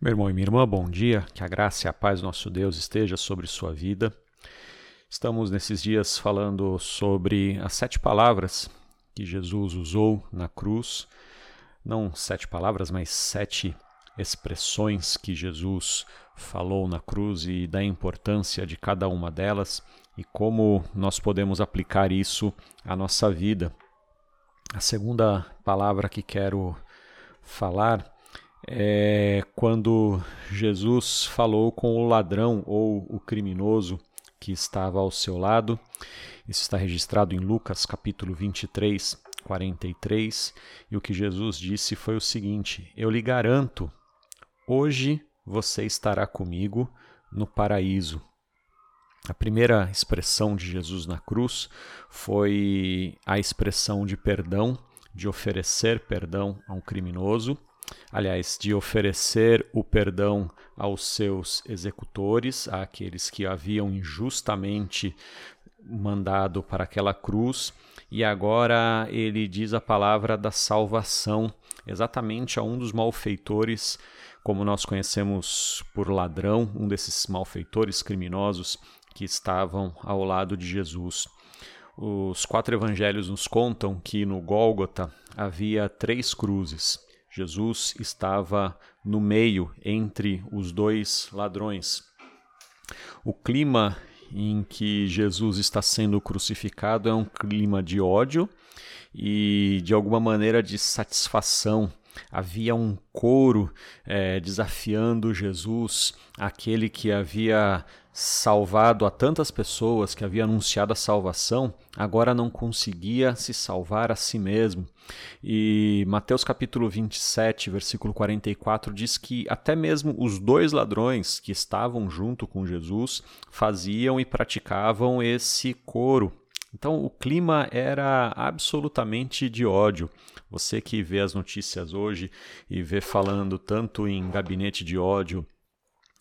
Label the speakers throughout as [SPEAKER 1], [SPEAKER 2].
[SPEAKER 1] Meu irmão e minha irmã, bom dia. Que a graça e a paz do nosso Deus esteja sobre sua vida. Estamos nesses dias falando sobre as sete palavras que Jesus usou na cruz. Não sete palavras, mas sete expressões que Jesus falou na cruz e da importância de cada uma delas e como nós podemos aplicar isso à nossa vida. A segunda palavra que quero falar é quando Jesus falou com o ladrão ou o criminoso que estava ao seu lado. Isso está registrado em Lucas capítulo 23, 43. E o que Jesus disse foi o seguinte: Eu lhe garanto, hoje você estará comigo no paraíso. A primeira expressão de Jesus na cruz foi a expressão de perdão, de oferecer perdão a um criminoso aliás, de oferecer o perdão aos seus executores, àqueles que haviam injustamente mandado para aquela cruz, e agora ele diz a palavra da salvação, exatamente a um dos malfeitores, como nós conhecemos por ladrão, um desses malfeitores criminosos que estavam ao lado de Jesus. Os quatro evangelhos nos contam que no Gólgota havia três cruzes. Jesus estava no meio entre os dois ladrões. O clima em que Jesus está sendo crucificado é um clima de ódio e de alguma maneira de satisfação. Havia um coro é, desafiando Jesus, aquele que havia salvado a tantas pessoas, que havia anunciado a salvação, agora não conseguia se salvar a si mesmo. E Mateus capítulo 27, versículo 44 diz que até mesmo os dois ladrões que estavam junto com Jesus faziam e praticavam esse coro. Então o clima era absolutamente de ódio. Você que vê as notícias hoje e vê falando tanto em gabinete de ódio,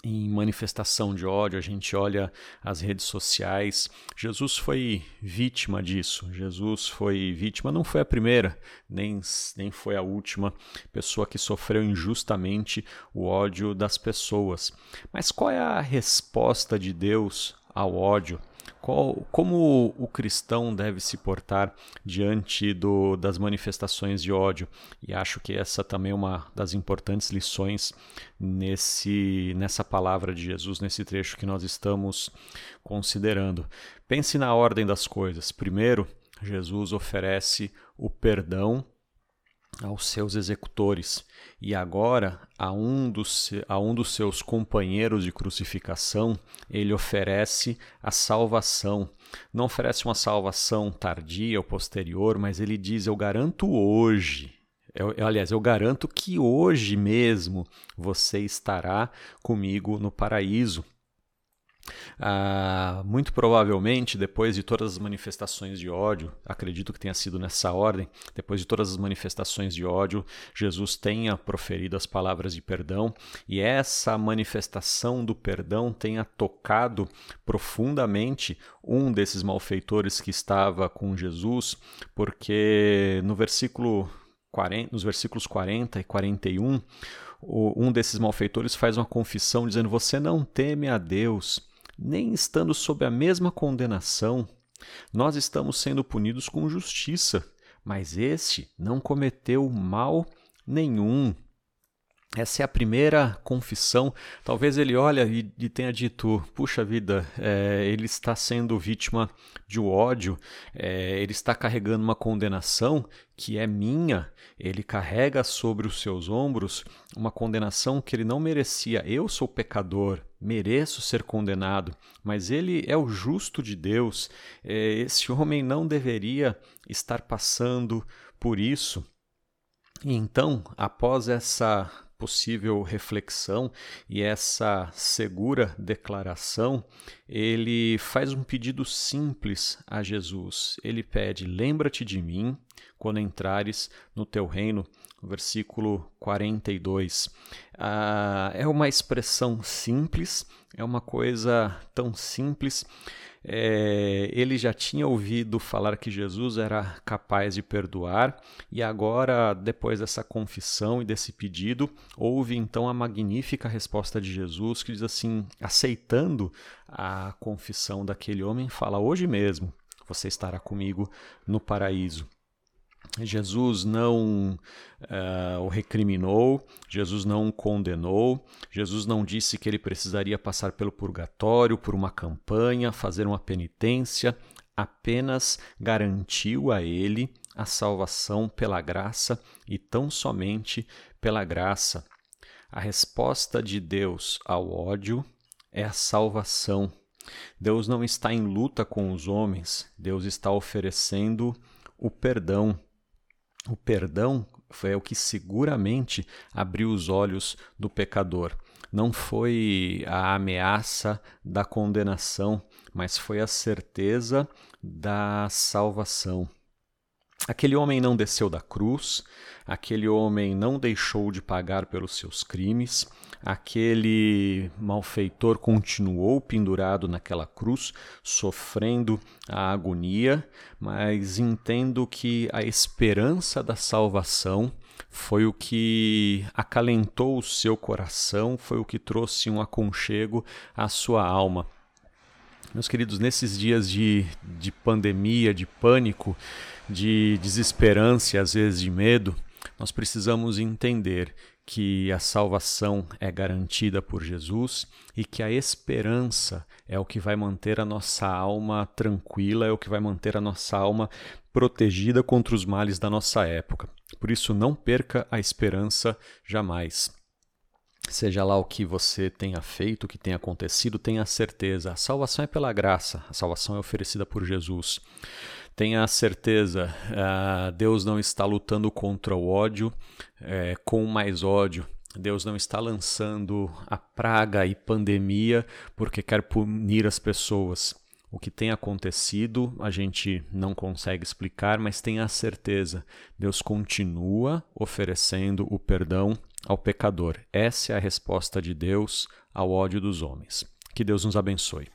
[SPEAKER 1] em manifestação de ódio, a gente olha as redes sociais. Jesus foi vítima disso. Jesus foi vítima, não foi a primeira, nem, nem foi a última pessoa que sofreu injustamente o ódio das pessoas. Mas qual é a resposta de Deus ao ódio? Qual, como o cristão deve se portar diante do, das manifestações de ódio? E acho que essa também é uma das importantes lições nesse, nessa palavra de Jesus, nesse trecho que nós estamos considerando. Pense na ordem das coisas. Primeiro, Jesus oferece o perdão aos seus executores e agora a um, dos, a um dos seus companheiros de crucificação ele oferece a salvação. Não oferece uma salvação tardia ou posterior, mas ele diz: Eu garanto hoje. Eu, aliás, eu garanto que hoje mesmo você estará comigo no paraíso. Ah, muito provavelmente, depois de todas as manifestações de ódio, acredito que tenha sido nessa ordem, depois de todas as manifestações de ódio, Jesus tenha proferido as palavras de perdão e essa manifestação do perdão tenha tocado profundamente um desses malfeitores que estava com Jesus, porque no versículo 40, nos versículos 40 e 41, um desses malfeitores faz uma confissão dizendo: Você não teme a Deus nem estando sob a mesma condenação, nós estamos sendo punidos com justiça, mas este não cometeu mal nenhum. Essa é a primeira confissão. Talvez ele olhe e, e tenha dito: puxa vida, é, ele está sendo vítima de ódio, é, ele está carregando uma condenação que é minha, ele carrega sobre os seus ombros uma condenação que ele não merecia. Eu sou pecador, mereço ser condenado, mas ele é o justo de Deus. É, esse homem não deveria estar passando por isso. E então, após essa possível reflexão e essa segura declaração, ele faz um pedido simples a Jesus. Ele pede: Lembra-te de mim quando entrares no teu reino. Versículo 42. Ah, é uma expressão simples, é uma coisa tão simples. É, ele já tinha ouvido falar que Jesus era capaz de perdoar, e agora, depois dessa confissão e desse pedido, houve então a magnífica resposta de Jesus, que diz assim: aceitando a confissão daquele homem, fala: Hoje mesmo você estará comigo no paraíso. Jesus não uh, o recriminou, Jesus não o condenou, Jesus não disse que ele precisaria passar pelo purgatório, por uma campanha, fazer uma penitência, apenas garantiu a ele a salvação pela graça e tão somente pela graça. A resposta de Deus ao ódio é a salvação. Deus não está em luta com os homens, Deus está oferecendo o perdão. O perdão foi o que seguramente abriu os olhos do pecador. Não foi a ameaça da condenação, mas foi a certeza da salvação. Aquele homem não desceu da cruz, aquele homem não deixou de pagar pelos seus crimes, aquele malfeitor continuou pendurado naquela cruz, sofrendo a agonia, mas entendo que a esperança da salvação foi o que acalentou o seu coração, foi o que trouxe um aconchego à sua alma. Meus queridos, nesses dias de, de pandemia, de pânico, de desesperança e às vezes de medo, nós precisamos entender que a salvação é garantida por Jesus e que a esperança é o que vai manter a nossa alma tranquila, é o que vai manter a nossa alma protegida contra os males da nossa época. Por isso, não perca a esperança jamais. Seja lá o que você tenha feito, o que tenha acontecido, tenha certeza. A salvação é pela graça, a salvação é oferecida por Jesus. Tenha certeza, uh, Deus não está lutando contra o ódio é, com mais ódio. Deus não está lançando a praga e pandemia porque quer punir as pessoas. O que tem acontecido a gente não consegue explicar, mas tenha a certeza: Deus continua oferecendo o perdão ao pecador. Essa é a resposta de Deus ao ódio dos homens. Que Deus nos abençoe.